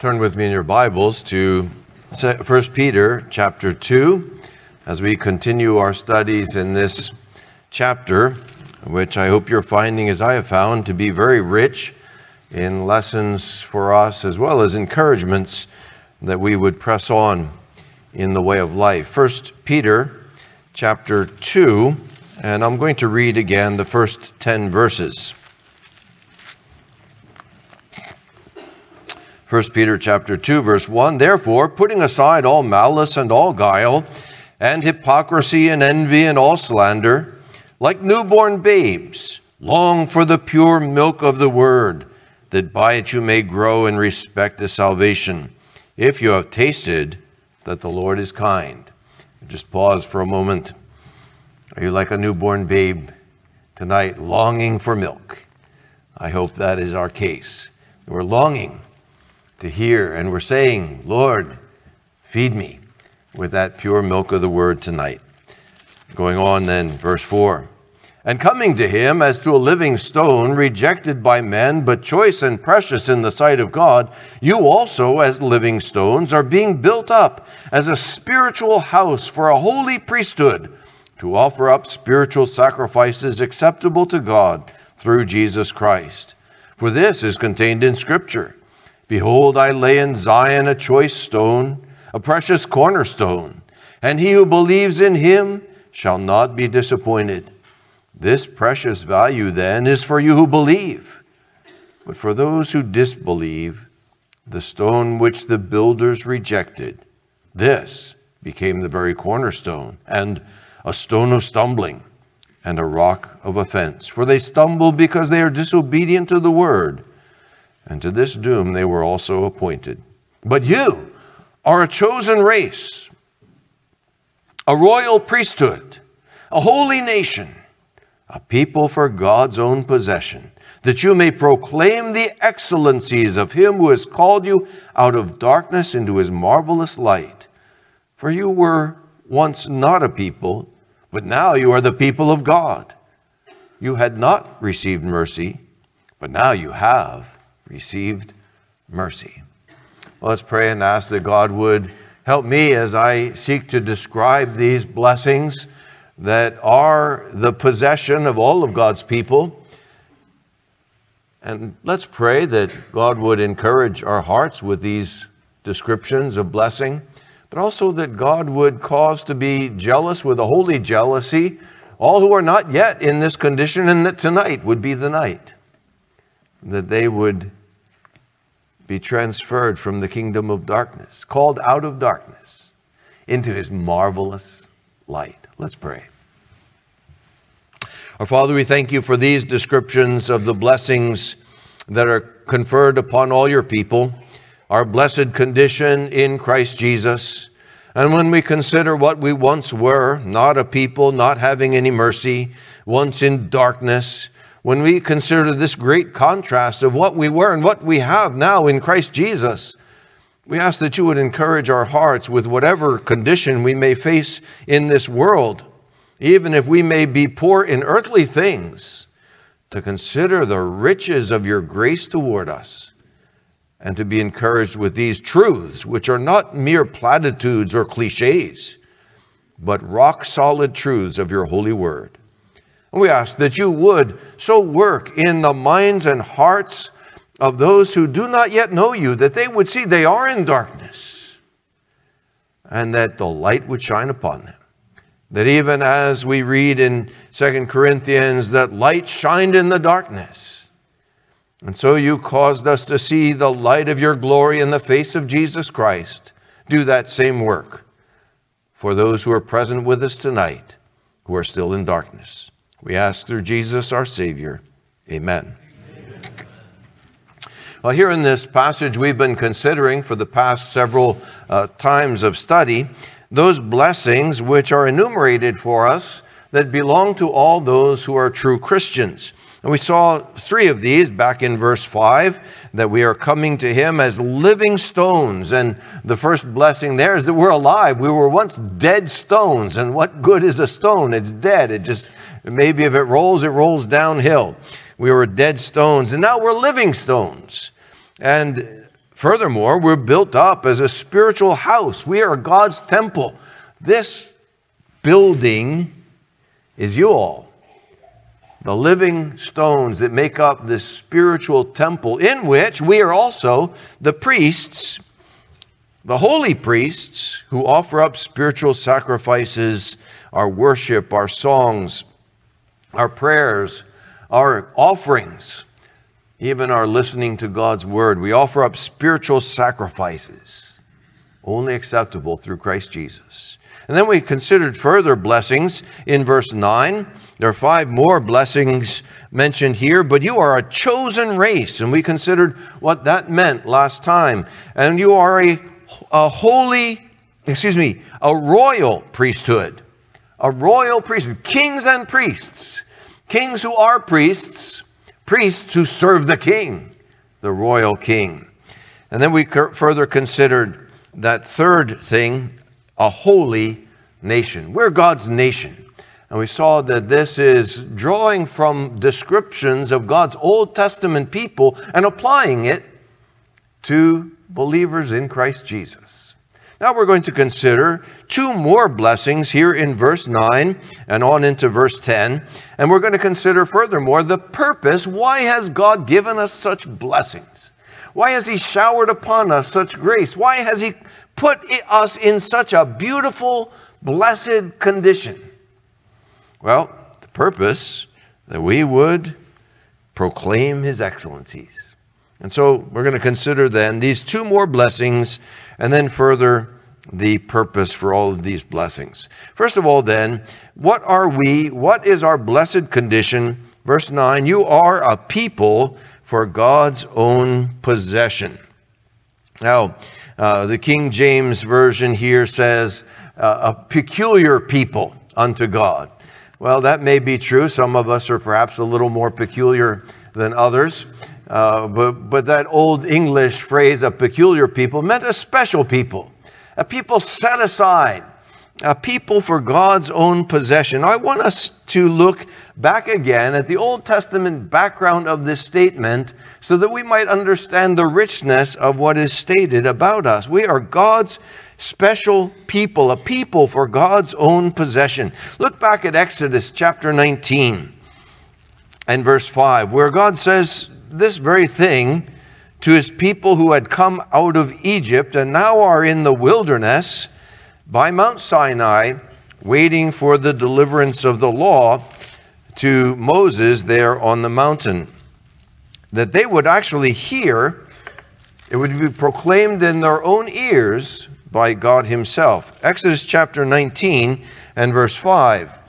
Turn with me in your Bibles to 1 Peter chapter 2 as we continue our studies in this chapter, which I hope you're finding, as I have found, to be very rich in lessons for us as well as encouragements that we would press on in the way of life. 1 Peter chapter 2, and I'm going to read again the first 10 verses. 1 Peter chapter 2 verse 1 Therefore putting aside all malice and all guile and hypocrisy and envy and all slander like newborn babes long for the pure milk of the word that by it you may grow in respect to salvation if you have tasted that the Lord is kind. Just pause for a moment. Are you like a newborn babe tonight longing for milk? I hope that is our case. We're longing to hear. And we're saying, Lord, feed me with that pure milk of the word tonight. Going on then, verse 4. And coming to him as to a living stone, rejected by men, but choice and precious in the sight of God, you also, as living stones, are being built up as a spiritual house for a holy priesthood to offer up spiritual sacrifices acceptable to God through Jesus Christ. For this is contained in Scripture. Behold, I lay in Zion a choice stone, a precious cornerstone, and he who believes in him shall not be disappointed. This precious value, then, is for you who believe. But for those who disbelieve, the stone which the builders rejected, this became the very cornerstone, and a stone of stumbling, and a rock of offense. For they stumble because they are disobedient to the word and to this doom they were also appointed. But you are a chosen race, a royal priesthood, a holy nation, a people for God's own possession, that you may proclaim the excellencies of him who has called you out of darkness into his marvelous light. For you were once not a people, but now you are the people of God. You had not received mercy, but now you have received mercy. Well, let's pray and ask that God would help me as I seek to describe these blessings that are the possession of all of God's people. And let's pray that God would encourage our hearts with these descriptions of blessing, but also that God would cause to be jealous with a holy jealousy all who are not yet in this condition, and that tonight would be the night. That they would be transferred from the kingdom of darkness, called out of darkness into his marvelous light. Let's pray. Our Father, we thank you for these descriptions of the blessings that are conferred upon all your people, our blessed condition in Christ Jesus. And when we consider what we once were, not a people, not having any mercy, once in darkness, when we consider this great contrast of what we were and what we have now in Christ Jesus, we ask that you would encourage our hearts with whatever condition we may face in this world, even if we may be poor in earthly things, to consider the riches of your grace toward us and to be encouraged with these truths, which are not mere platitudes or cliches, but rock solid truths of your holy word. We ask that you would so work in the minds and hearts of those who do not yet know you, that they would see they are in darkness, and that the light would shine upon them. That even as we read in Second Corinthians, that light shined in the darkness. And so you caused us to see the light of your glory in the face of Jesus Christ. Do that same work for those who are present with us tonight who are still in darkness. We ask through Jesus our Savior. Amen. Well, here in this passage, we've been considering for the past several uh, times of study those blessings which are enumerated for us that belong to all those who are true Christians. And we saw three of these back in verse 5 that we are coming to him as living stones. And the first blessing there is that we're alive. We were once dead stones. And what good is a stone? It's dead. It just, maybe if it rolls, it rolls downhill. We were dead stones. And now we're living stones. And Furthermore, we're built up as a spiritual house. We are God's temple. This building is you all. The living stones that make up this spiritual temple, in which we are also the priests, the holy priests, who offer up spiritual sacrifices, our worship, our songs, our prayers, our offerings, even our listening to God's word. We offer up spiritual sacrifices, only acceptable through Christ Jesus. And then we considered further blessings in verse 9. There are five more blessings mentioned here, but you are a chosen race. And we considered what that meant last time. And you are a, a holy, excuse me, a royal priesthood. A royal priesthood. Kings and priests. Kings who are priests, priests who serve the king, the royal king. And then we further considered that third thing a holy nation. We're God's nation. And we saw that this is drawing from descriptions of God's Old Testament people and applying it to believers in Christ Jesus. Now we're going to consider two more blessings here in verse 9 and on into verse 10. And we're going to consider furthermore the purpose. Why has God given us such blessings? Why has He showered upon us such grace? Why has He put us in such a beautiful, blessed condition? Well, the purpose that we would proclaim his excellencies. And so we're going to consider then these two more blessings and then further the purpose for all of these blessings. First of all, then, what are we? What is our blessed condition? Verse 9 You are a people for God's own possession. Now, uh, the King James Version here says, uh, a peculiar people unto God. Well, that may be true. Some of us are perhaps a little more peculiar than others. Uh, but, but that old English phrase, a peculiar people, meant a special people, a people set aside, a people for God's own possession. I want us to look back again at the Old Testament background of this statement so that we might understand the richness of what is stated about us. We are God's special people, a people for God's own possession. Look back at Exodus chapter 19 and verse 5, where God says this very thing to his people who had come out of Egypt and now are in the wilderness by Mount Sinai, waiting for the deliverance of the law to Moses there on the mountain. That they would actually hear, it would be proclaimed in their own ears by God Himself. Exodus chapter 19 and verse 5.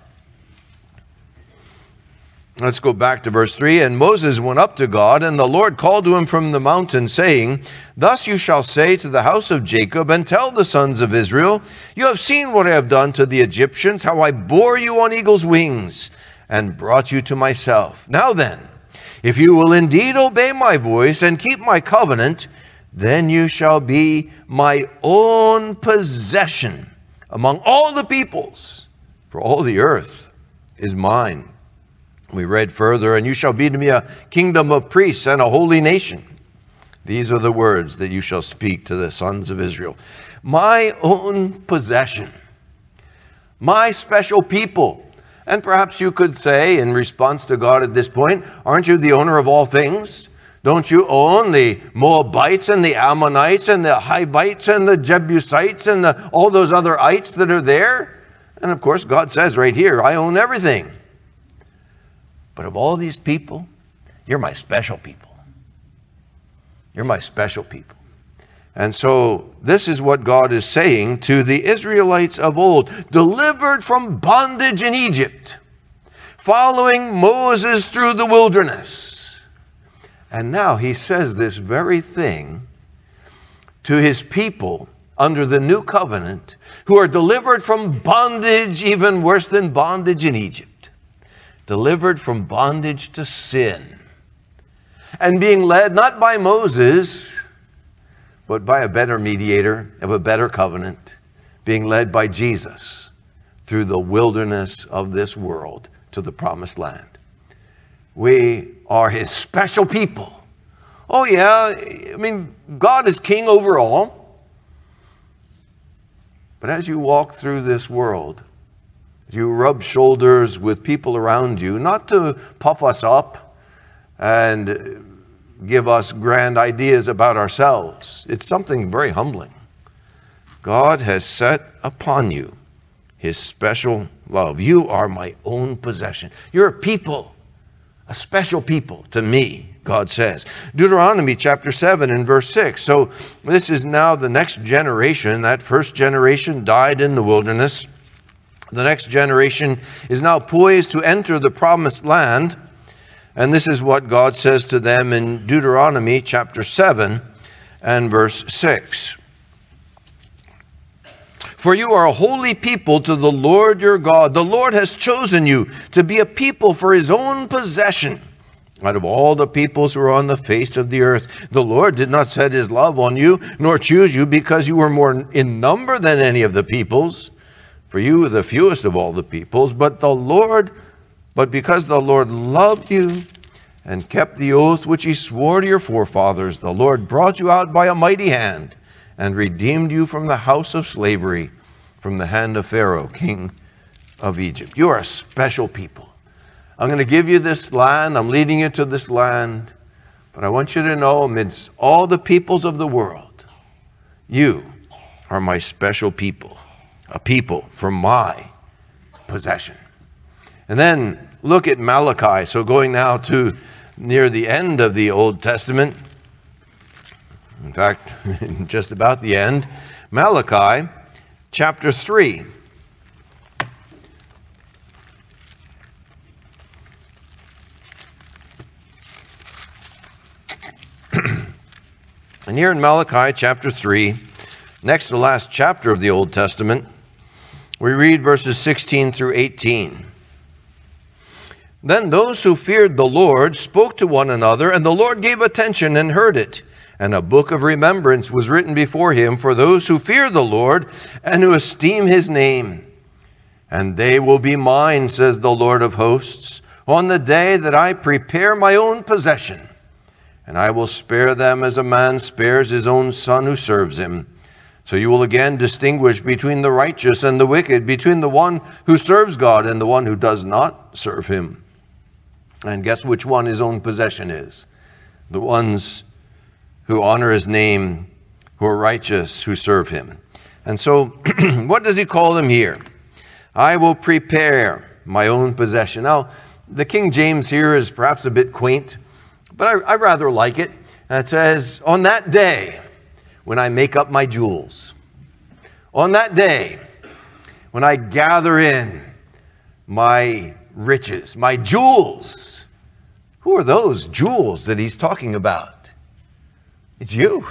Let's go back to verse 3. And Moses went up to God, and the Lord called to him from the mountain, saying, Thus you shall say to the house of Jacob, and tell the sons of Israel, You have seen what I have done to the Egyptians, how I bore you on eagle's wings, and brought you to myself. Now then, if you will indeed obey my voice and keep my covenant, then you shall be my own possession among all the peoples, for all the earth is mine. We read further, and you shall be to me a kingdom of priests and a holy nation. These are the words that you shall speak to the sons of Israel. My own possession, my special people. And perhaps you could say, in response to God at this point, Aren't you the owner of all things? Don't you own the Moabites and the Ammonites and the Hivites and the Jebusites and the, all those other ites that are there? And of course, God says right here, I own everything. But of all these people, you're my special people. You're my special people. And so, this is what God is saying to the Israelites of old, delivered from bondage in Egypt, following Moses through the wilderness. And now he says this very thing to his people under the new covenant who are delivered from bondage, even worse than bondage in Egypt delivered from bondage to sin, and being led not by Moses, but by a better mediator of a better covenant, being led by Jesus through the wilderness of this world to the promised land. We are his special people. Oh, yeah, I mean, God is king over all. But as you walk through this world, you rub shoulders with people around you, not to puff us up and give us grand ideas about ourselves. It's something very humbling. God has set upon you his special love. You are my own possession. You're a people, a special people to me, God says. Deuteronomy chapter 7 and verse 6. So this is now the next generation. That first generation died in the wilderness. The next generation is now poised to enter the promised land. And this is what God says to them in Deuteronomy chapter 7 and verse 6. For you are a holy people to the Lord your God. The Lord has chosen you to be a people for his own possession out of all the peoples who are on the face of the earth. The Lord did not set his love on you, nor choose you because you were more in number than any of the peoples, for you were the fewest of all the peoples, but the Lord, but because the Lord loved you and kept the oath which he swore to your forefathers, the Lord brought you out by a mighty hand and redeemed you from the house of slavery, from the hand of Pharaoh, king of Egypt. You are a special people. I'm going to give you this land. I'm leading you to this land. But I want you to know, amidst all the peoples of the world, you are my special people, a people for my possession. And then look at Malachi. So, going now to near the end of the Old Testament, in fact, just about the end, Malachi chapter 3. And here in Malachi chapter 3, next to the last chapter of the Old Testament, we read verses 16 through 18. Then those who feared the Lord spoke to one another, and the Lord gave attention and heard it. And a book of remembrance was written before him for those who fear the Lord and who esteem his name. And they will be mine, says the Lord of hosts, on the day that I prepare my own possession and I will spare them as a man spares his own son who serves him. So you will again distinguish between the righteous and the wicked, between the one who serves God and the one who does not serve him. And guess which one his own possession is? The ones who honor his name, who are righteous, who serve him. And so, what does he call them here? I will prepare my own possession. Now, the King James here is perhaps a bit quaint but I, I rather like it. it says, On that day when I make up my jewels, on that day when I gather in my riches, my jewels. Who are those jewels that he's talking about? It's you.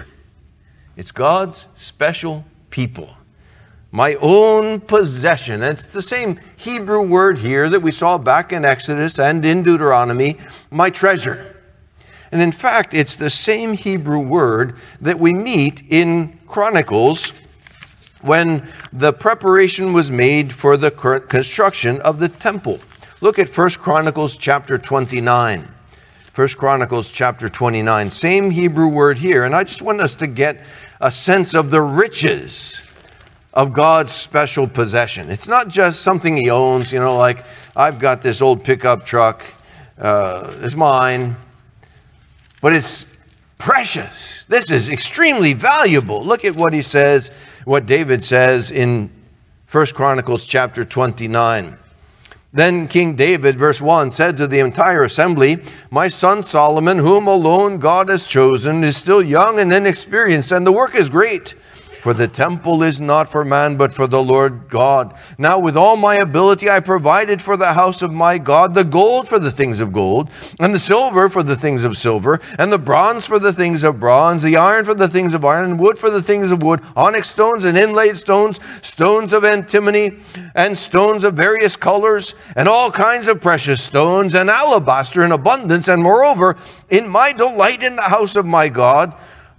It's God's special people. My own possession. It's the same Hebrew word here that we saw back in Exodus and in Deuteronomy, my treasure. And in fact, it's the same Hebrew word that we meet in Chronicles when the preparation was made for the construction of the temple. Look at 1 Chronicles chapter 29. 1 Chronicles chapter 29. Same Hebrew word here. And I just want us to get a sense of the riches of God's special possession. It's not just something he owns, you know, like I've got this old pickup truck, uh, it's mine but it's precious. This is extremely valuable. Look at what he says, what David says in 1 Chronicles chapter 29. Then King David, verse 1, said to the entire assembly, My son Solomon, whom alone God has chosen, is still young and inexperienced, and the work is great. For the temple is not for man, but for the Lord God. Now, with all my ability, I provided for the house of my God the gold for the things of gold, and the silver for the things of silver, and the bronze for the things of bronze, the iron for the things of iron, wood for the things of wood, onyx stones and inlaid stones, stones of antimony, and stones of various colors, and all kinds of precious stones, and alabaster in abundance. And moreover, in my delight in the house of my God,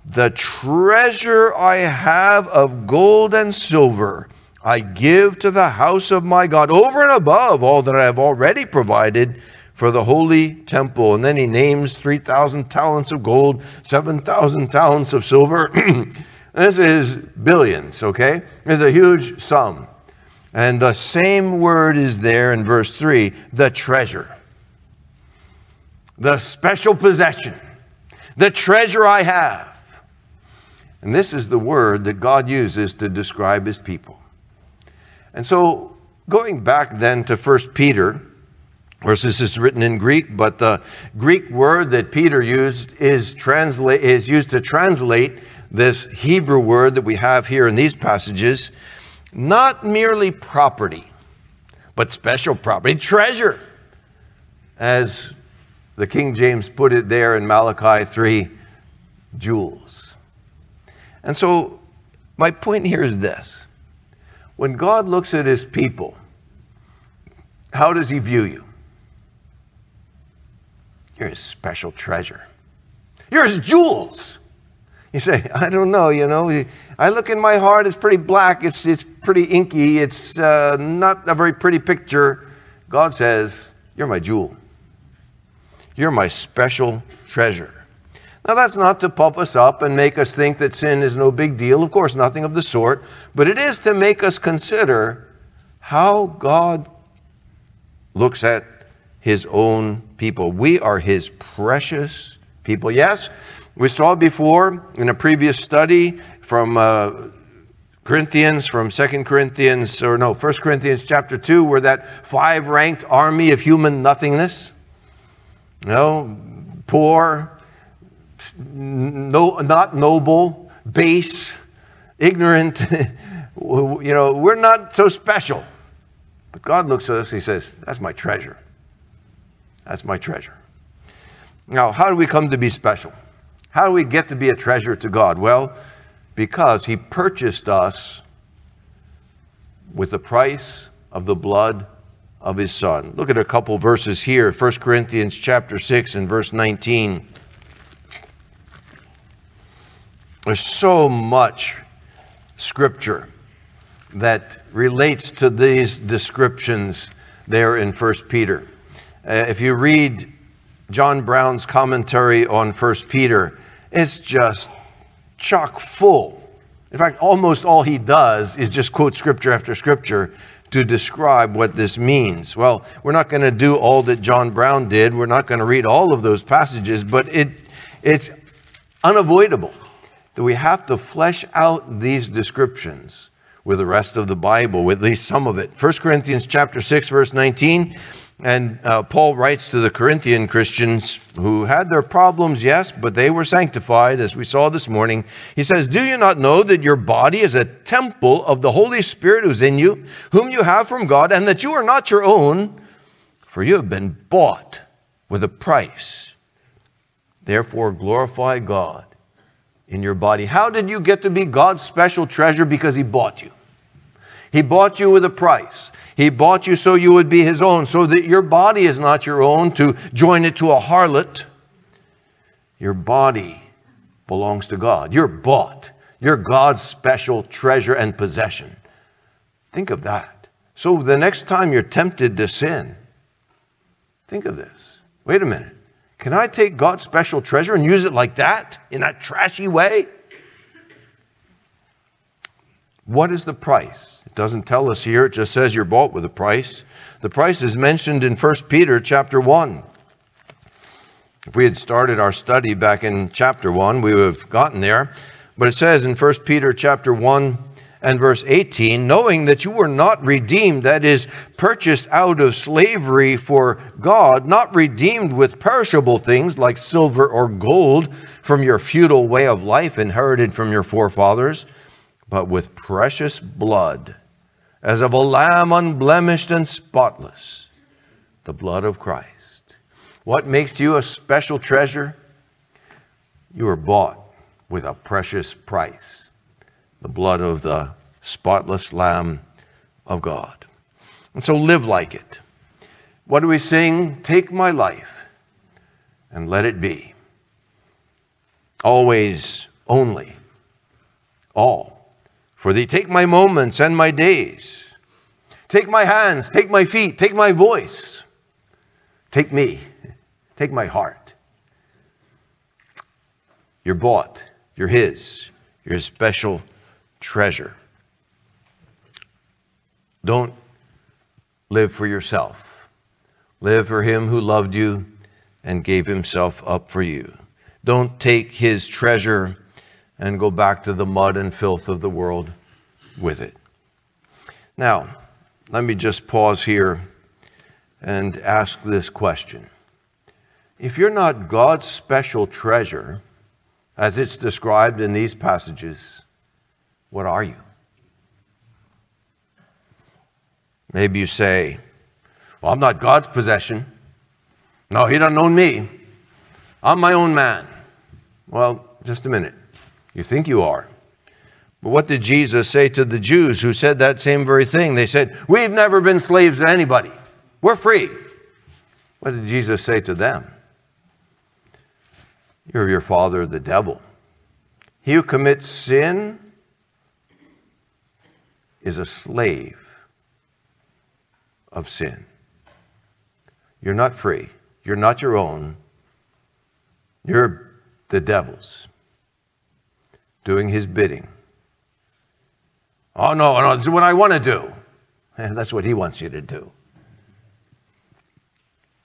the treasure I have of gold and silver I give to the house of my God over and above all that I have already provided for the holy temple. And then he names 3,000 talents of gold, 7,000 talents of silver. this is billions, okay? It's a huge sum. And the same word is there in verse 3 the treasure, the special possession, the treasure I have. And this is the word that God uses to describe his people. And so, going back then to 1 Peter, of course, this is written in Greek, but the Greek word that Peter used is, translate, is used to translate this Hebrew word that we have here in these passages not merely property, but special property, treasure, as the King James put it there in Malachi 3 jewels. And so, my point here is this when God looks at his people, how does he view you? You're his special treasure. You're his jewels. You say, I don't know, you know. I look in my heart, it's pretty black, it's, it's pretty inky, it's uh, not a very pretty picture. God says, You're my jewel. You're my special treasure. Now, that's not to puff us up and make us think that sin is no big deal. Of course, nothing of the sort. But it is to make us consider how God looks at his own people. We are his precious people. Yes, we saw before in a previous study from uh, Corinthians, from Second Corinthians, or no, First Corinthians chapter 2, where that five ranked army of human nothingness. You know, poor, no, not noble, base, ignorant. you know, we're not so special. But God looks at us and He says, That's my treasure. That's my treasure. Now, how do we come to be special? How do we get to be a treasure to God? Well, because He purchased us with the price of the blood of His Son. Look at a couple verses here 1 Corinthians chapter 6 and verse 19. There's so much scripture that relates to these descriptions there in 1 Peter. Uh, if you read John Brown's commentary on 1 Peter, it's just chock full. In fact, almost all he does is just quote scripture after scripture to describe what this means. Well, we're not going to do all that John Brown did. We're not going to read all of those passages, but it, it's unavoidable that we have to flesh out these descriptions with the rest of the Bible, with at least some of it. 1 Corinthians chapter 6 verse 19 and uh, Paul writes to the Corinthian Christians who had their problems, yes, but they were sanctified, as we saw this morning. He says, Do you not know that your body is a temple of the Holy Spirit who's in you, whom you have from God, and that you are not your own, for you have been bought with a price? Therefore, glorify God in your body. How did you get to be God's special treasure? Because He bought you. He bought you with a price. He bought you so you would be his own, so that your body is not your own to join it to a harlot. Your body belongs to God. You're bought. You're God's special treasure and possession. Think of that. So the next time you're tempted to sin, think of this. Wait a minute. Can I take God's special treasure and use it like that, in that trashy way? What is the price? It doesn't tell us here, it just says you're bought with a price. The price is mentioned in 1 Peter chapter 1. If we had started our study back in chapter 1, we would have gotten there. But it says in 1 Peter chapter 1 and verse 18, knowing that you were not redeemed, that is, purchased out of slavery for God, not redeemed with perishable things like silver or gold from your futile way of life inherited from your forefathers but with precious blood, as of a lamb unblemished and spotless, the blood of Christ. What makes you a special treasure? You are bought with a precious price, the blood of the spotless Lamb of God. And so live like it. What do we sing? Take my life and let it be. Always, only, all for thee. Take my moments and my days. Take my hands, take my feet, take my voice. Take me, take my heart. You're bought, you're His, you're special treasure. Don't live for yourself. Live for Him who loved you and gave Himself up for you. Don't take His treasure and go back to the mud and filth of the world with it. Now, let me just pause here and ask this question. If you're not God's special treasure, as it's described in these passages, what are you? Maybe you say, Well, I'm not God's possession. No, He doesn't own me. I'm my own man. Well, just a minute. You think you are. But what did Jesus say to the Jews who said that same very thing? They said, We've never been slaves to anybody. We're free. What did Jesus say to them? You're your father, the devil. He who commits sin is a slave of sin. You're not free. You're not your own. You're the devil's doing his bidding. Oh, no, no, this is what I want to do. And that's what he wants you to do.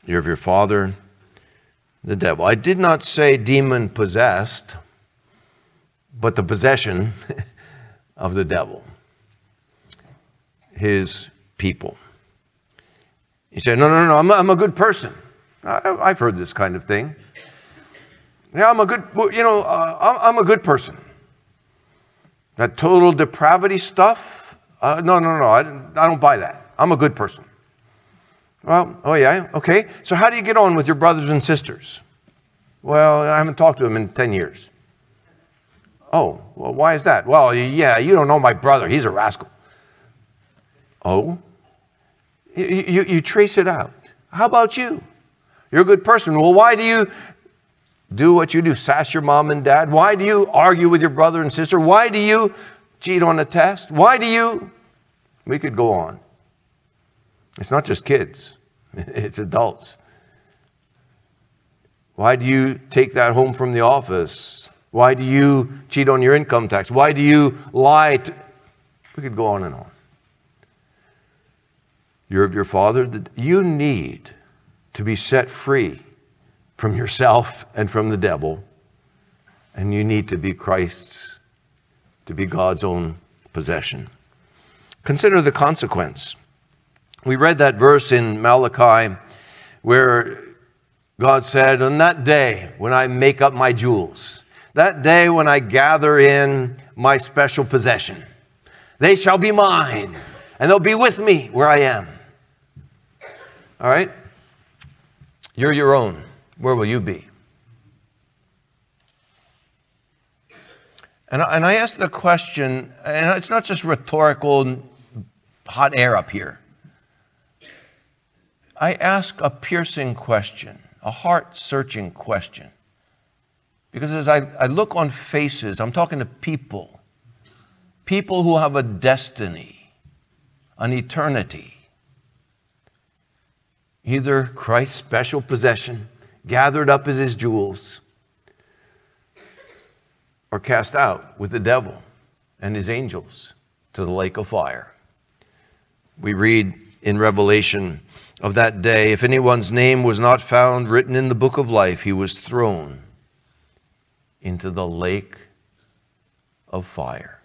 You're of your father, the devil. I did not say demon possessed, but the possession of the devil, his people. He said, No, no, no, I'm a, I'm a good person. I, have heard this kind of thing. Yeah, I'm a good, you know, uh, I'm a good person. That total depravity stuff, uh, no, no, no, I, I don't buy that. I'm a good person. Well, oh yeah, okay. So how do you get on with your brothers and sisters? Well, I haven't talked to them in 10 years. Oh, well, why is that? Well, yeah, you don't know my brother. He's a rascal. Oh? You, you, you trace it out. How about you? You're a good person. Well, why do you do what you do, sass your mom and dad? Why do you argue with your brother and sister? Why do you cheat on a test? Why do you? We could go on. It's not just kids, it's adults. Why do you take that home from the office? Why do you cheat on your income tax? Why do you lie? To... We could go on and on. You're of your father. You need to be set free from yourself and from the devil. And you need to be Christ's, to be God's own possession. Consider the consequence. We read that verse in Malachi where God said, On that day when I make up my jewels, that day when I gather in my special possession, they shall be mine, and they'll be with me where I am. All right? You're your own where will you be? And, and I ask the question, and it's not just rhetorical hot air up here. I ask a piercing question, a heart searching question. Because as I, I look on faces, I'm talking to people, people who have a destiny, an eternity. Either Christ's special possession gathered up as his jewels, or cast out with the devil and his angels to the lake of fire. We read in Revelation of that day if anyone's name was not found written in the book of life, he was thrown into the lake of fire.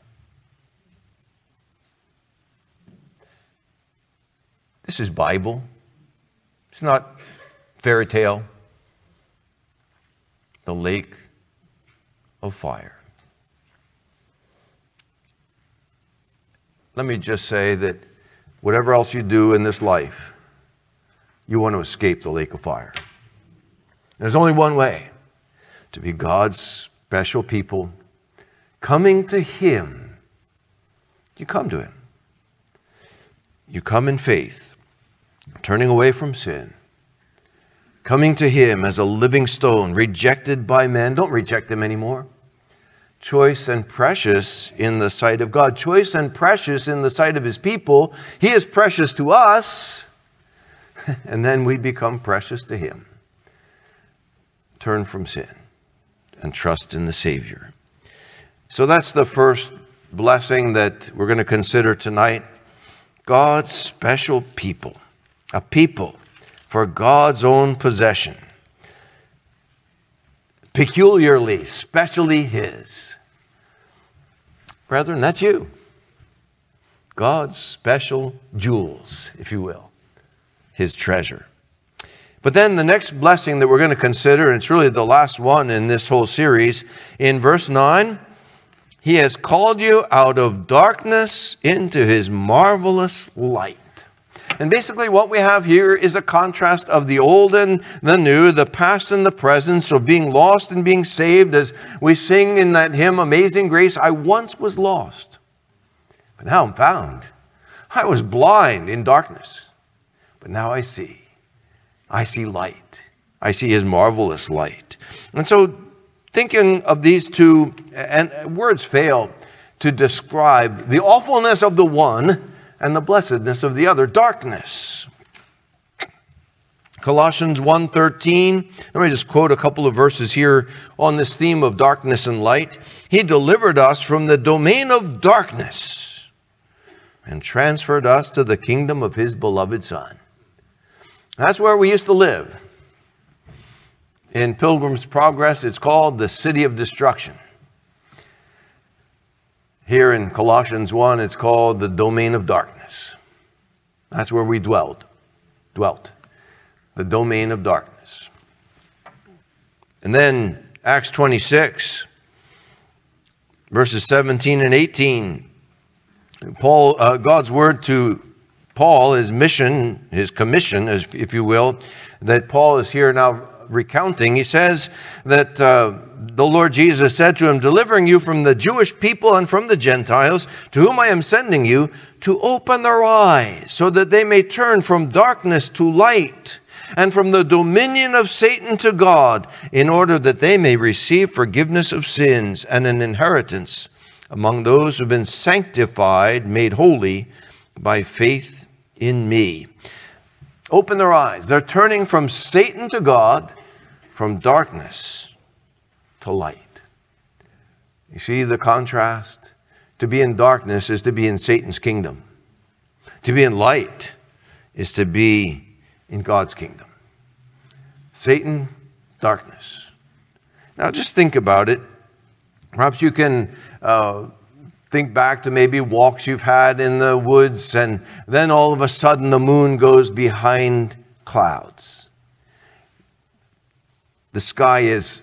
This is Bible. It's not fairy tale the lake of fire. Let me just say that whatever else you do in this life, you want to escape the lake of fire. There's only one way to be God's special people, coming to Him. You come to Him. You come in faith, turning away from sin coming to Him as a living stone, rejected by men. Don't reject Him anymore. Choice and precious in the sight of God, choice and precious in the sight of His people. He is precious to us. and then we become precious to Him. Turn from sin and trust in the Savior. So that's the first blessing that we're going to consider tonight. God's special people, a people for God's own possession, peculiarly, specially His. Brethren, that's you. God's special jewels, if you will, His treasure. But then the next blessing that we're going to consider, and it's really the last one in this whole series, in verse 9, He has called you out of darkness into His marvelous light. And basically, what we have here is a contrast of the old and the new, the past and the present. So, being lost and being saved, as we sing in that hymn, Amazing Grace, I once was lost, but now I'm found. I was blind in darkness, but now I see. I see light. I see his marvelous light. And so, thinking of these two, and words fail to describe the awfulness of the one and the blessedness of the other darkness. Colossians 1:13. Let me just quote a couple of verses here on this theme of darkness and light. He delivered us from the domain of darkness and transferred us to the kingdom of his beloved son. That's where we used to live. In Pilgrim's Progress, it's called the City of Destruction. Here in Colossians 1, it's called the domain of darkness. That's where we dwelled, dwelt, the domain of darkness. And then Acts 26, verses 17 and 18. Paul, uh, God's word to Paul, his mission, his commission, if you will, that Paul is here now recounting, he says that uh, the Lord Jesus said to him, Delivering you from the Jewish people and from the Gentiles, to whom I am sending you, to open their eyes, so that they may turn from darkness to light, and from the dominion of Satan to God, in order that they may receive forgiveness of sins and an inheritance among those who have been sanctified, made holy by faith in me. Open their eyes. They're turning from Satan to God, from darkness to light. You see the contrast? To be in darkness is to be in Satan's kingdom. To be in light is to be in God's kingdom. Satan, darkness. Now just think about it. Perhaps you can uh, Think back to maybe walks you've had in the woods, and then all of a sudden the moon goes behind clouds. The sky is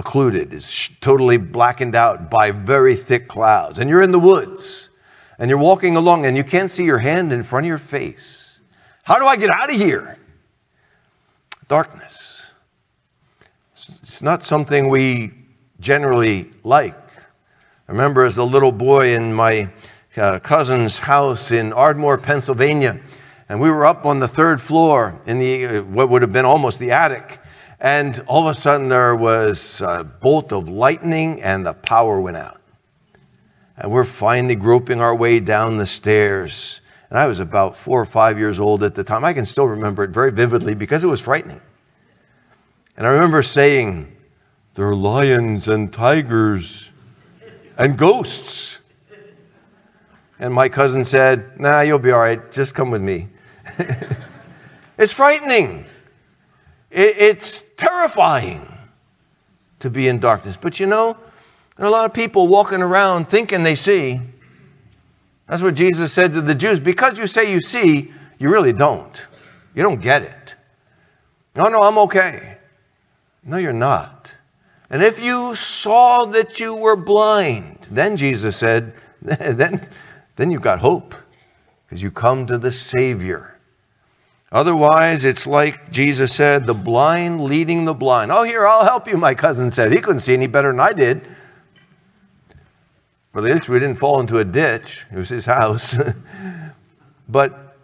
occluded, is totally blackened out by very thick clouds, and you're in the woods, and you're walking along, and you can't see your hand in front of your face. How do I get out of here? Darkness. It's not something we generally like. I remember as a little boy in my uh, cousin's house in Ardmore, Pennsylvania, and we were up on the third floor in the uh, what would have been almost the attic, and all of a sudden there was a bolt of lightning and the power went out. And we're finally groping our way down the stairs. And I was about four or five years old at the time. I can still remember it very vividly because it was frightening. And I remember saying, There are lions and tigers and ghosts. And my cousin said, Nah, you'll be all right. Just come with me. it's frightening. It's terrifying to be in darkness. But you know, there are a lot of people walking around thinking they see. That's what Jesus said to the Jews. Because you say you see, you really don't. You don't get it. No, no, I'm okay. No, you're not. And if you saw that you were blind, then Jesus said, then, then you've got hope because you come to the Savior. Otherwise, it's like Jesus said, the blind leading the blind. Oh, here, I'll help you, my cousin said. He couldn't see any better than I did. But at least we didn't fall into a ditch. It was his house. but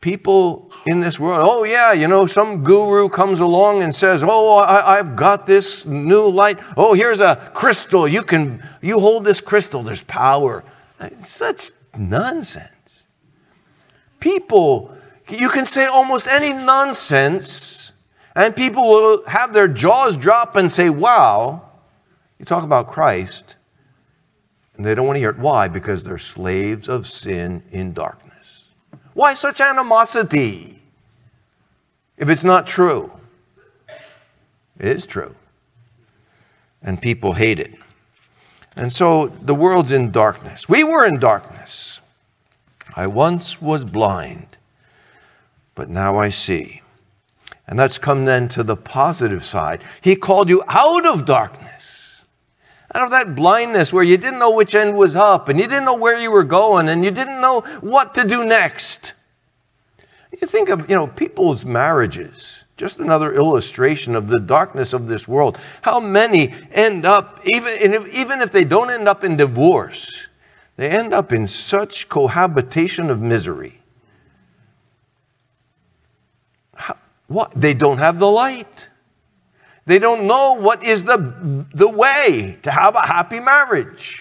people in this world, oh, yeah, you know, some guru comes along and says, oh, I, have got this new light. Oh, here's a crystal. You can, you hold this crystal, there's power. Such nonsense. People You can say almost any nonsense, and people will have their jaws drop and say, Wow, you talk about Christ. And they don't want to hear it. Why? Because they're slaves of sin in darkness. Why such animosity if it's not true? It is true. And people hate it. And so the world's in darkness. We were in darkness. I once was blind, but now I see. And let's come then to the positive side. He called you out of darkness, out of that blindness where you didn't know which end was up and you didn't know where you were going and you didn't know what to do next. You think of, you know, people's marriages, just another illustration of the darkness of this world. How many end up, even even if they don't end up in divorce, they end up in such cohabitation of misery. What? They don't have the light. They don't know what is the, the way to have a happy marriage.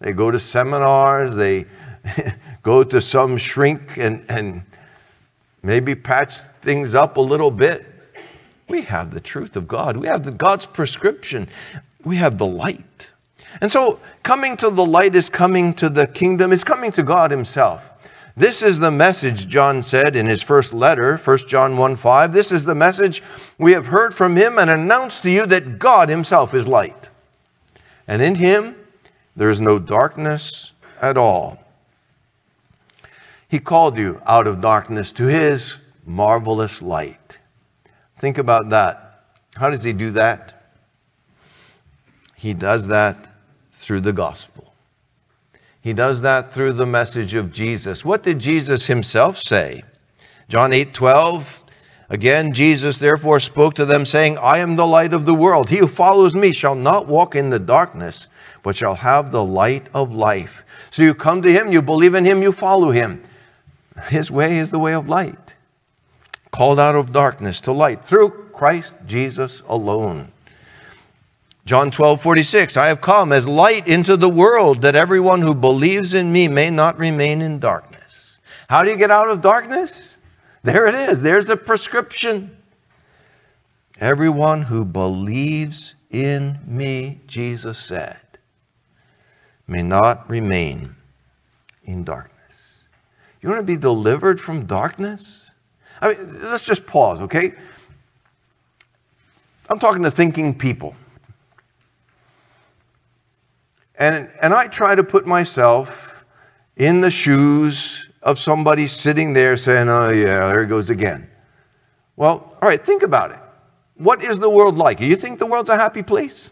They go to seminars, they go to some shrink and, and maybe patch things up a little bit. We have the truth of God. We have the, God's prescription. We have the light. And so, coming to the light is coming to the kingdom, is coming to God Himself. This is the message, John said in his first letter, 1 John 1 5. This is the message we have heard from Him and announced to you that God Himself is light. And in Him there is no darkness at all. He called you out of darkness to His marvelous light. Think about that. How does He do that? He does that through the gospel. He does that through the message of Jesus. What did Jesus himself say? John 8 12. Again, Jesus therefore spoke to them, saying, I am the light of the world. He who follows me shall not walk in the darkness, but shall have the light of life. So you come to him, you believe in him, you follow him. His way is the way of light, called out of darkness to light through Christ Jesus alone. John 12, 46, I have come as light into the world that everyone who believes in me may not remain in darkness. How do you get out of darkness? There it is. There's the prescription. Everyone who believes in me, Jesus said, may not remain in darkness. You want to be delivered from darkness? I mean, let's just pause, okay? I'm talking to thinking people. And, and I try to put myself in the shoes of somebody sitting there saying, oh, yeah, there it goes again. Well, all right, think about it. What is the world like? Do you think the world's a happy place?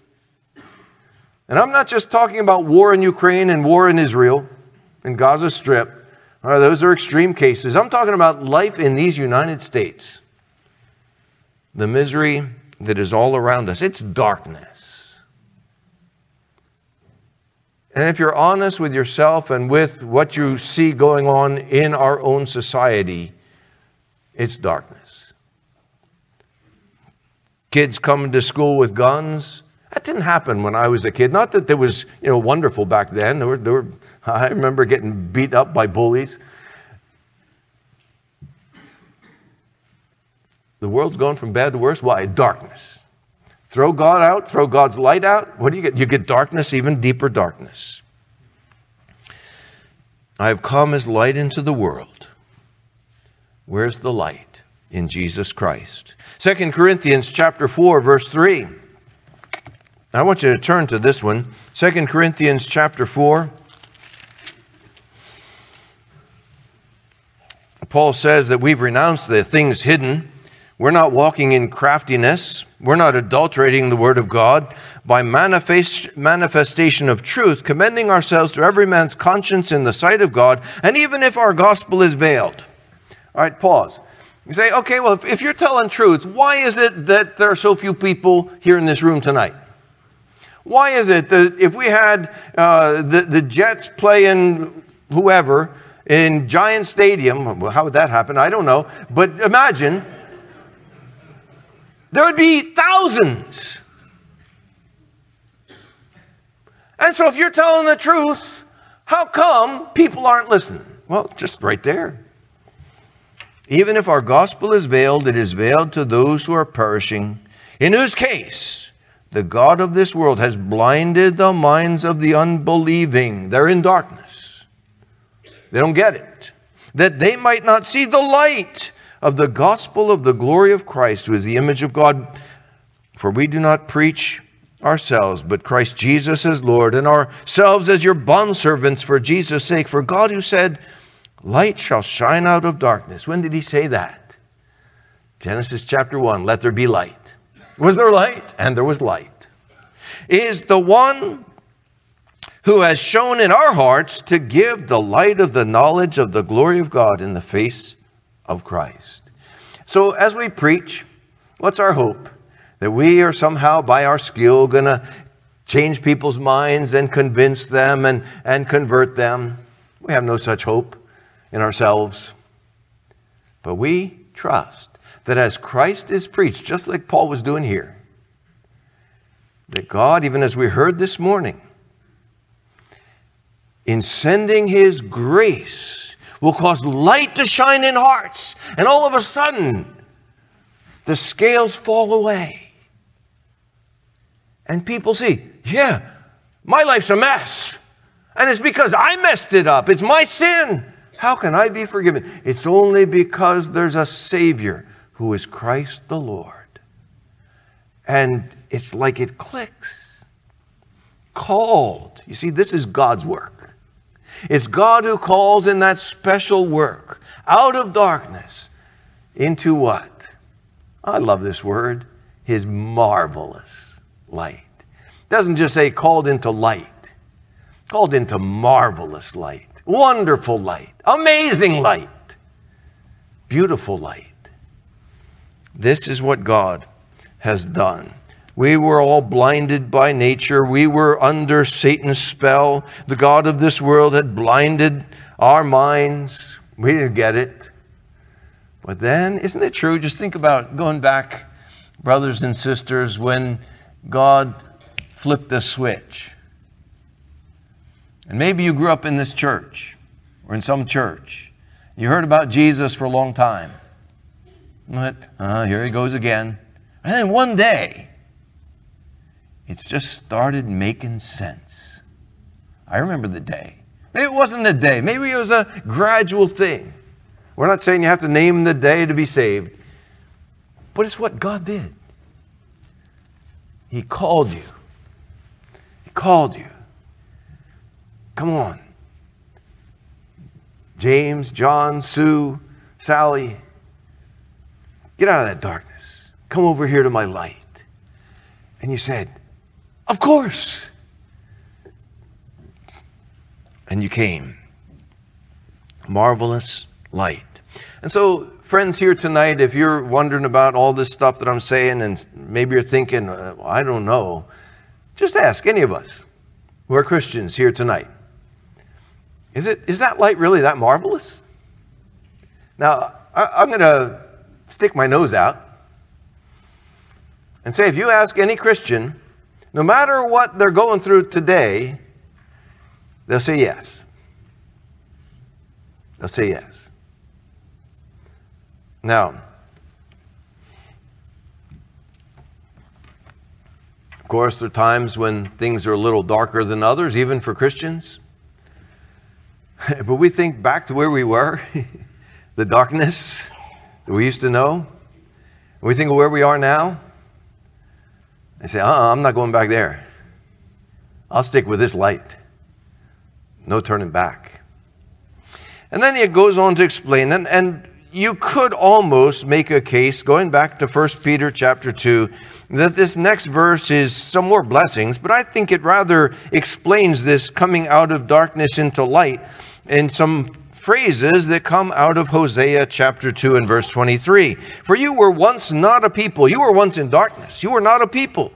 And I'm not just talking about war in Ukraine and war in Israel and Gaza Strip. Right, those are extreme cases. I'm talking about life in these United States. The misery that is all around us. It's darkness. And if you're honest with yourself and with what you see going on in our own society, it's darkness. Kids coming to school with guns. That didn't happen when I was a kid. Not that it was, you know, wonderful back then. There were, there were I remember getting beat up by bullies. The world's going from bad to worse. Why? Darkness. Throw God out, throw God's light out. What do you get? You get darkness, even deeper darkness. I have come as light into the world. Where's the light? In Jesus Christ. 2 Corinthians chapter 4, verse 3. I want you to turn to this one. 2 Corinthians chapter 4. Paul says that we've renounced the things hidden. We're not walking in craftiness. We're not adulterating the word of God by manifest, manifestation of truth, commending ourselves to every man's conscience in the sight of God, and even if our gospel is veiled. All right, pause. You say, okay, well, if, if you're telling truth, why is it that there are so few people here in this room tonight? Why is it that if we had uh, the, the Jets playing whoever, in Giant Stadium. How would that happen? I don't know. But imagine there would be thousands. And so, if you're telling the truth, how come people aren't listening? Well, just right there. Even if our gospel is veiled, it is veiled to those who are perishing, in whose case the God of this world has blinded the minds of the unbelieving. They're in darkness, they don't get it. That they might not see the light of the gospel of the glory of Christ, who is the image of God. For we do not preach ourselves, but Christ Jesus as Lord, and ourselves as your bondservants for Jesus' sake. For God, who said, Light shall shine out of darkness. When did he say that? Genesis chapter 1 Let there be light. Was there light? And there was light. Is the one who has shown in our hearts to give the light of the knowledge of the glory of God in the face of Christ. So, as we preach, what's our hope? That we are somehow, by our skill, going to change people's minds and convince them and, and convert them. We have no such hope in ourselves. But we trust that as Christ is preached, just like Paul was doing here, that God, even as we heard this morning, in sending his grace, will cause light to shine in hearts. And all of a sudden, the scales fall away. And people see, yeah, my life's a mess. And it's because I messed it up. It's my sin. How can I be forgiven? It's only because there's a Savior who is Christ the Lord. And it's like it clicks. Called. You see, this is God's work. It's God who calls in that special work out of darkness into what? I love this word, his marvelous light. Doesn't just say called into light, called into marvelous light, wonderful light, amazing light, beautiful light. This is what God has done. We were all blinded by nature. We were under Satan's spell. The God of this world had blinded our minds. We didn't get it. But then, isn't it true? Just think about going back, brothers and sisters, when God flipped the switch. And maybe you grew up in this church or in some church. You heard about Jesus for a long time. But uh, here he goes again. And then one day, it's just started making sense. I remember the day. Maybe it wasn't the day, maybe it was a gradual thing. We're not saying you have to name the day to be saved, but it's what God did. He called you. He called you. Come on. James, John, Sue, Sally, get out of that darkness. Come over here to my light. And you said, Of course. And you came. Marvelous light. And so, friends here tonight, if you're wondering about all this stuff that I'm saying, and maybe you're thinking, I don't know, just ask any of us who are Christians here tonight. Is, it, is that light really that marvelous? Now, I, I'm going to stick my nose out and say if you ask any Christian, no matter what they're going through today, they'll say yes. They'll say yes. Now, of course, there are times when things are a little darker than others, even for Christians. but we think back to where we were, the darkness that we used to know. We think of where we are now. And say, uh uh-uh, I'm not going back there. I'll stick with this light. No turning back. And then it goes on to explain, and, and you could almost make a case, going back to 1 Peter chapter 2, that this next verse is some more blessings, but I think it rather explains this coming out of darkness into light in some phrases that come out of Hosea chapter 2 and verse 23. For you were once not a people, you were once in darkness, you were not a people,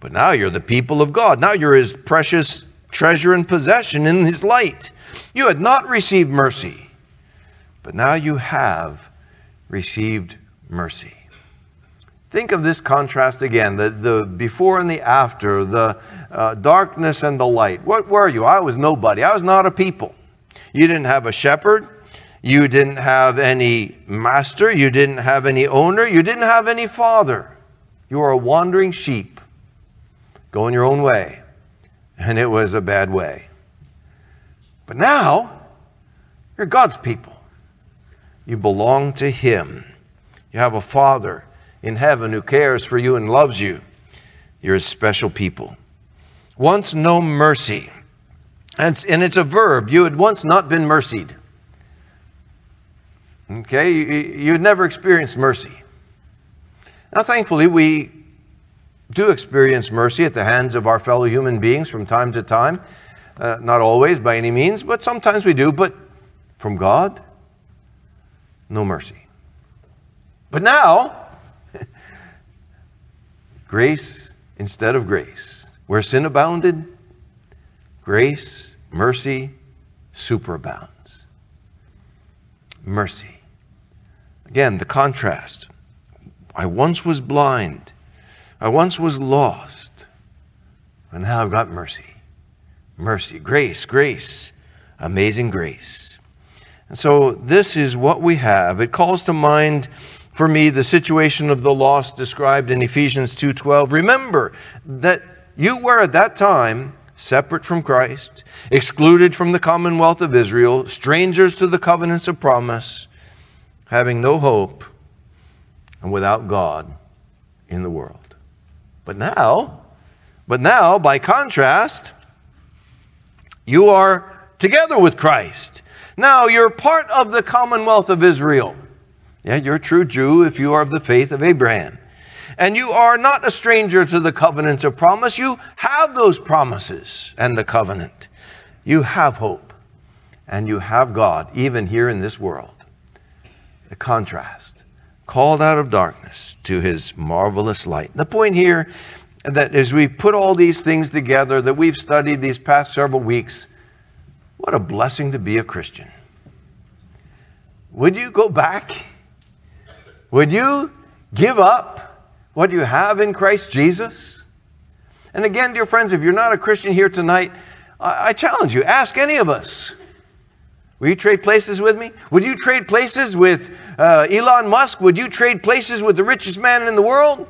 but now you're the people of God. Now you're his precious treasure and possession in his light. You had not received mercy but now you have received mercy. Think of this contrast again the, the before and the after, the uh, darkness and the light. What were you? I was nobody. I was not a people. You didn't have a shepherd. You didn't have any master. You didn't have any owner. You didn't have any father. You were a wandering sheep going your own way. And it was a bad way. But now, you're God's people. You belong to Him. You have a Father in heaven who cares for you and loves you. You're a special people. Once no mercy. And, and it's a verb. You had once not been mercied. Okay? You, you had never experienced mercy. Now, thankfully, we do experience mercy at the hands of our fellow human beings from time to time. Uh, not always by any means, but sometimes we do. But from God, no mercy. But now, grace instead of grace. Where sin abounded, grace, mercy superabounds. Mercy. Again, the contrast. I once was blind, I once was lost, and now I've got mercy. Mercy, grace, grace, amazing grace. And so this is what we have. It calls to mind for me the situation of the lost described in Ephesians 2:12. Remember that you were at that time separate from Christ, excluded from the commonwealth of Israel, strangers to the covenants of promise, having no hope and without God in the world. But now, but now by contrast, you are together with Christ. Now you're part of the commonwealth of Israel. Yeah, you're a true Jew if you are of the faith of Abraham. And you are not a stranger to the covenants of promise. You have those promises and the covenant. You have hope. And you have God, even here in this world. The contrast. Called out of darkness to his marvelous light. The point here that as we put all these things together that we've studied these past several weeks, what a blessing to be a Christian. Would you go back? Would you give up what do you have in Christ Jesus? And again, dear friends, if you're not a Christian here tonight, I, challenge you ask any of us. Will you trade places with me? Would you trade places with uh, Elon Musk? Would you trade places with the richest man in the world?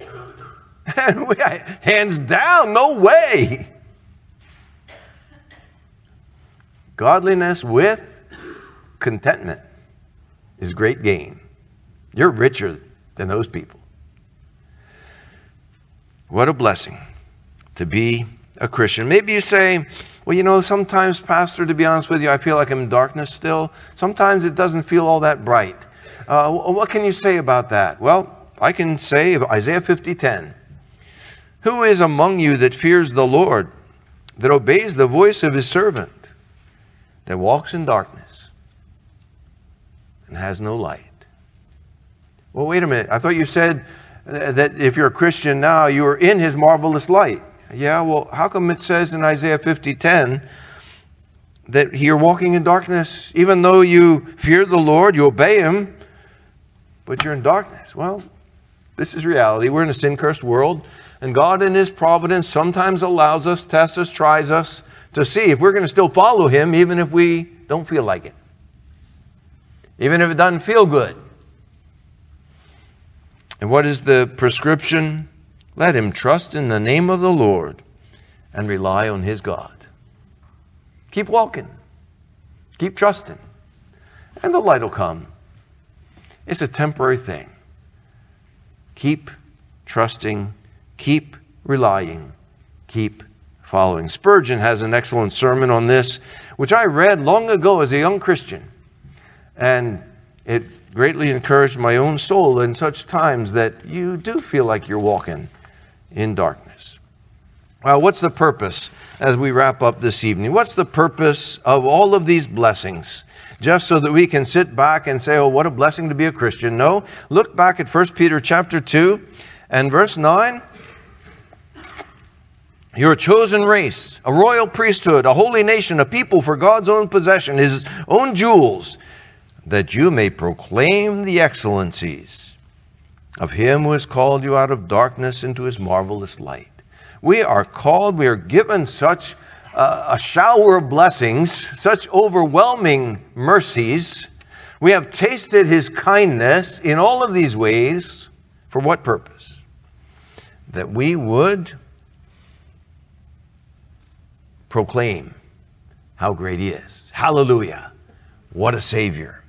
Hands down, no way. Godliness with contentment is great gain. You're richer than those people. What a blessing to be a Christian. Maybe you say, well, you know, sometimes, Pastor, to be honest with you, I feel like I'm in darkness still. Sometimes it doesn't feel all that bright. Uh, what can you say about that? Well, I can say Isaiah 50:10. Who is among you that fears the Lord, that obeys the voice of his servant, that walks in darkness and has no light? Well, wait a minute. I thought you said that if you're a Christian now, you are in his marvelous light. Yeah, well, how come it says in Isaiah 50:10 that you're walking in darkness even though you fear the Lord, you obey him, but you're in darkness? Well, this is reality. We're in a sin-cursed world, and God in his providence sometimes allows us, tests us, tries us to see if we're going to still follow him even if we don't feel like it. Even if it doesn't feel good. And what is the prescription? Let him trust in the name of the Lord and rely on his God. Keep walking, keep trusting, and the light will come. It's a temporary thing. Keep trusting, keep relying, keep following. Spurgeon has an excellent sermon on this, which I read long ago as a young Christian. And it greatly encouraged my own soul in such times that you do feel like you're walking in darkness. Well, what's the purpose as we wrap up this evening? What's the purpose of all of these blessings? Just so that we can sit back and say, oh, what a blessing to be a Christian. No, look back at 1 Peter chapter 2 and verse 9. You're a chosen race, a royal priesthood, a holy nation, a people for God's own possession, his own jewels that you may proclaim the excellencies of him who has called you out of darkness into his marvelous light. We are called, we are given such uh, a shower of blessings, such overwhelming mercies. We have tasted his kindness in all of these ways. For what purpose? That we would proclaim how great he is. Hallelujah. What a Savior.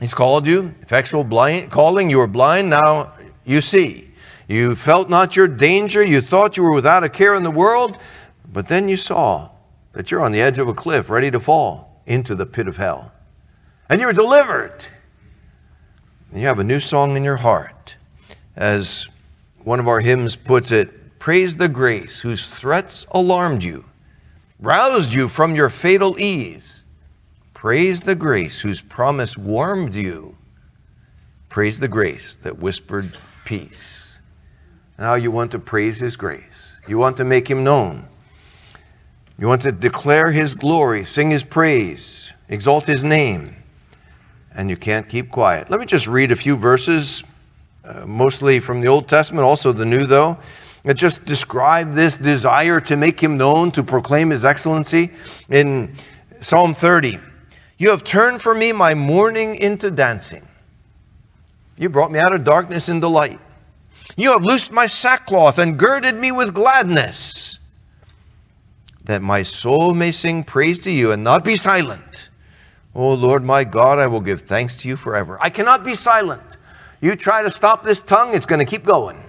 He's called you, effectual blind, calling. You were blind, now you see. You felt not your danger. You thought you were without a care in the world, but then you saw that you're on the edge of a cliff, ready to fall into the pit of hell. And you were delivered. And you have a new song in your heart. As one of our hymns puts it, praise the grace whose threats alarmed you, roused you from your fatal ease Praise the grace whose promise warmed you. Praise the grace that whispered peace. Now you want to praise his grace. You want to make him known. You want to declare his glory, sing his praise, exalt his name. And you can't keep quiet. Let me just read a few verses, uh, mostly from the Old Testament, also the New, though, that just describe this desire to make him known, to proclaim his excellency. In Psalm 30, you have turned for me my mourning into dancing. You brought me out of darkness into light. You have loosed my sackcloth and girded me with gladness, that my soul may sing praise to you and not be silent. O Lord my God, I will give thanks to you forever. I cannot be silent. You try to stop this tongue, it's going to keep going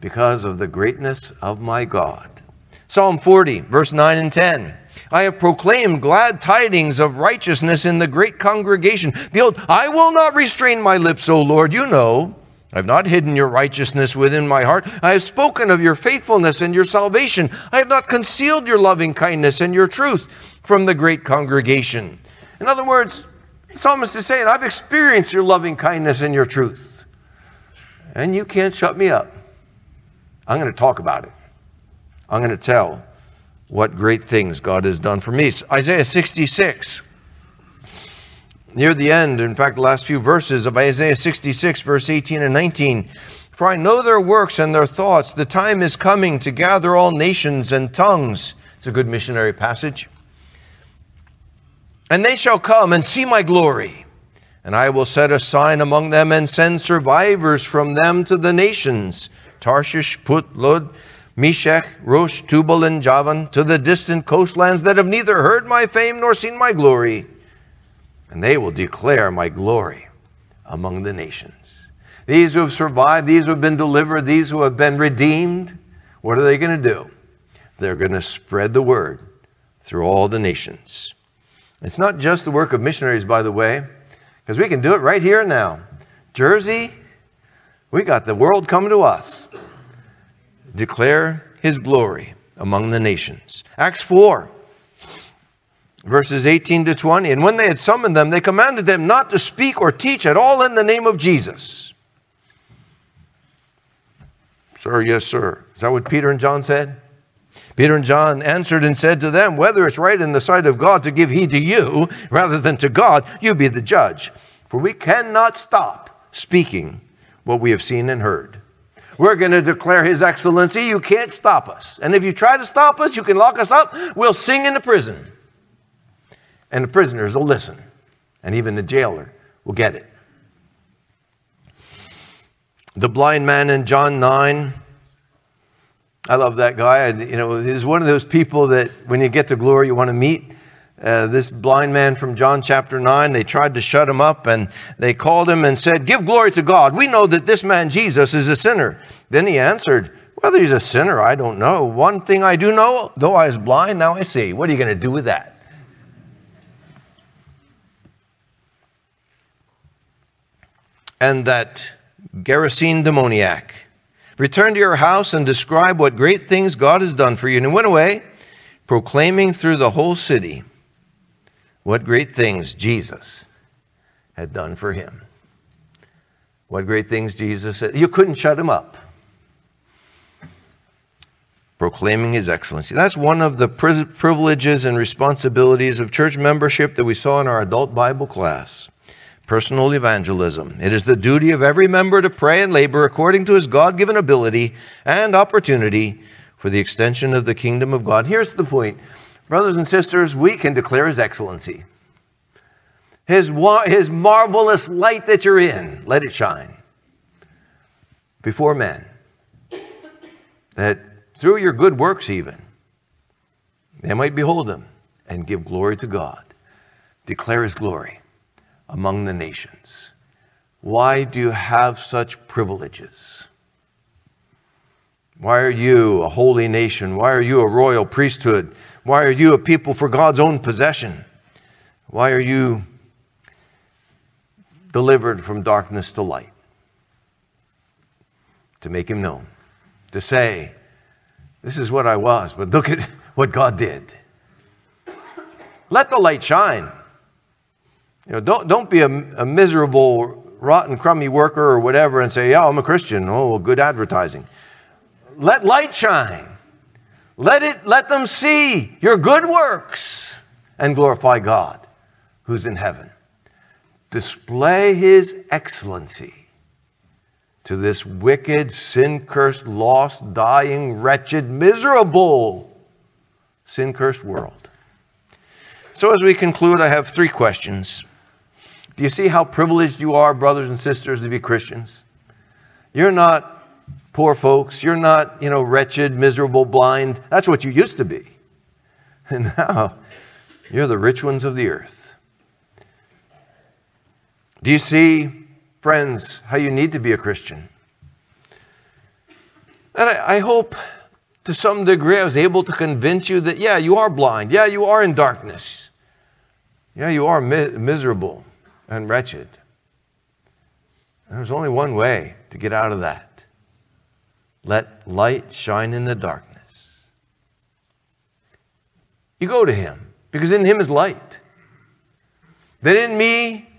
because of the greatness of my God. Psalm 40, verse 9 and 10. I have proclaimed glad tidings of righteousness in the great congregation. Behold, I will not restrain my lips, O Lord, you know. I have not hidden your righteousness within my heart. I have spoken of your faithfulness and your salvation. I have not concealed your loving kindness and your truth from the great congregation. In other words, the psalmist is saying, I've experienced your loving kindness and your truth. And you can't shut me up. I'm going to talk about it. I'm going to tell what great things God has done for me. Isaiah 66. Near the end, in fact, the last few verses of Isaiah 66, verse 18 and 19. For I know their works and their thoughts. The time is coming to gather all nations and tongues. It's a good missionary passage. And they shall come and see my glory. And I will set a sign among them and send survivors from them to the nations Tarshish, Put, Lud, Meshech, Rosh, Tubal, and Javan, to the distant coastlands that have neither heard my fame nor seen my glory. And they will declare my glory among the nations. These who have survived, these who have been delivered, these who have been redeemed, what are they going to do? They're going to spread the word through all the nations. It's not just the work of missionaries, by the way, because we can do it right here and now. Jersey, we got the world coming to us declare his glory among the nations. Acts 4, verses 18 to 20. And when they had summoned them, they commanded them not to speak or teach at all in the name of Jesus. Sir, yes, sir. Is that what Peter and John said? Peter and John answered and said to them, Whether it's right in the sight of God to give heed to you rather than to God, you be the judge. For we cannot stop speaking what we have seen and heard. We're going to declare His excellency. You can't stop us. And if you try to stop us, you can lock us up. We'll sing in the prison. And the prisoners will listen. And even the jailer will get it. The blind man in John 9. I love that guy. You know, he's one of those people that when you get to glory, you want to meet. Uh, this blind man from John chapter 9, they tried to shut him up and they called him and said, Give glory to God. We know that this man Jesus is a sinner. Then he answered, Whether he's a sinner, I don't know. One thing I do know, though I was blind, now I see. What are you going to do with that? And that Gerasene demoniac. Return to your house and describe what great things God has done for you. And he went away, proclaiming through the whole city what great things Jesus had done for him. What great things Jesus said. You couldn't shut him up. Proclaiming his excellency. That's one of the privileges and responsibilities of church membership that we saw in our adult Bible class personal evangelism. It is the duty of every member to pray and labor according to his God given ability and opportunity for the extension of the kingdom of God. Here's the point. Brothers and sisters, we can declare his excellency. His, his marvelous light that you're in, let it shine before men. That through your good works, even, they might behold him and give glory to God. Declare his glory among the nations. Why do you have such privileges? Why are you a holy nation? Why are you a royal priesthood? Why are you a people for God's own possession? Why are you delivered from darkness to light? To make him known, to say, This is what I was, but look at what God did. Let the light shine. You know, don't, don't be a, a miserable, rotten, crummy worker or whatever and say, Yeah, I'm a Christian. Oh, good advertising. Let light shine. Let it let them see your good works and glorify God who's in heaven. Display his excellency to this wicked, sin cursed, lost, dying, wretched, miserable, sin cursed world. So, as we conclude, I have three questions. Do you see how privileged you are, brothers and sisters, to be Christians? You're not poor folks. You're not, you know, wretched, miserable, blind. That's what you used to be. And now you're the rich ones of the earth. Do you see, friends, how you need to be a Christian? And I, I hope to some degree I was able to convince you that, yeah, you are blind. Yeah, you are in darkness. Yeah, you are mi- miserable and wretched. There's only one way to get out of that let light shine in the darkness. You go to him because in him is light. Then in me,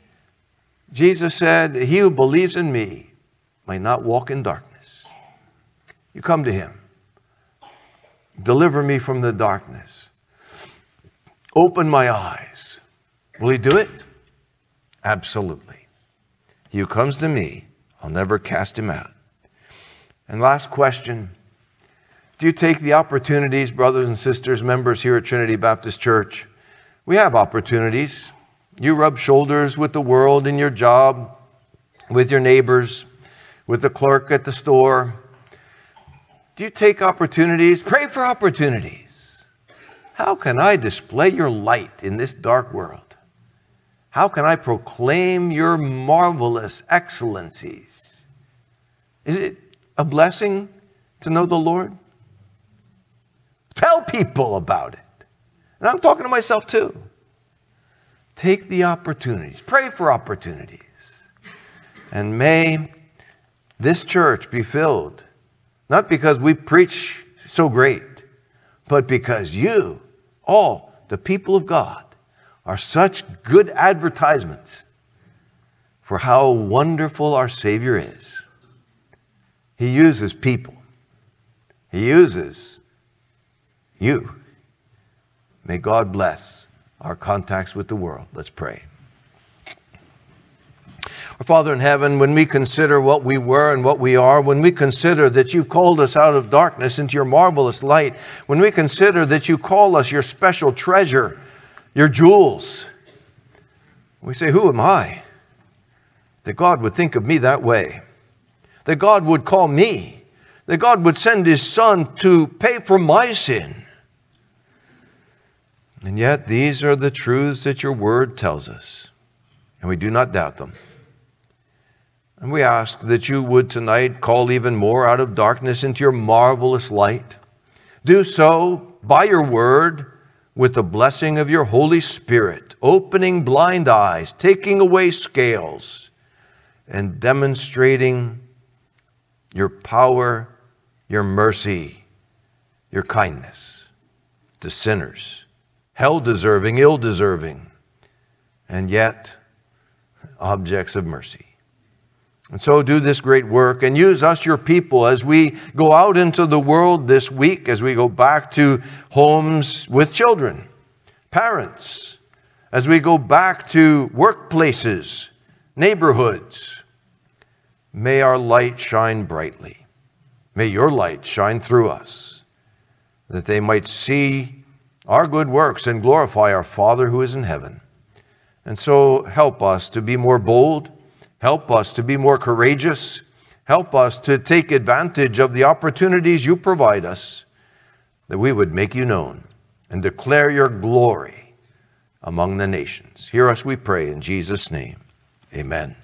Jesus said, He who believes in me might not walk in darkness. You come to him. Deliver me from the darkness. Open my eyes. Will he do it? Absolutely. He who comes to me, I'll never cast him out. And last question Do you take the opportunities, brothers and sisters, members here at Trinity Baptist Church? We have opportunities. You rub shoulders with the world in your job, with your neighbors, with the clerk at the store. Do you take opportunities? Pray for opportunities. How can I display your light in this dark world? How can I proclaim your marvelous excellencies? Is it a blessing to know the Lord? Tell people about it. And I'm talking to myself too. Take the opportunities, pray for opportunities. And may this church be filled, not because we preach so great, but because you, all the people of God, are such good advertisements for how wonderful our Savior is. He uses people, He uses you. May God bless our contacts with the world. Let's pray. Our Father in heaven, when we consider what we were and what we are, when we consider that you called us out of darkness into your marvelous light, when we consider that you call us your special treasure, your jewels, we say, Who am I? That God would think of me that way that God would call me, that God would send His Son to pay for my sin. And yet, these are the truths that your word tells us, and we do not doubt them. And we ask that you would tonight call even more out of darkness into your marvelous light. Do so by your word with the blessing of your Holy Spirit, opening blind eyes, taking away scales, and demonstrating your power, your mercy, your kindness to sinners, hell deserving, ill deserving, and yet objects of mercy. And so do this great work and use us, your people, as we go out into the world this week, as we go back to homes with children, parents, as we go back to workplaces, neighborhoods, May our light shine brightly. May your light shine through us that they might see our good works and glorify our Father who is in heaven. And so help us to be more bold, help us to be more courageous, help us to take advantage of the opportunities you provide us, that we would make you known and declare your glory among the nations. Hear us, we pray, in Jesus' name. Amen.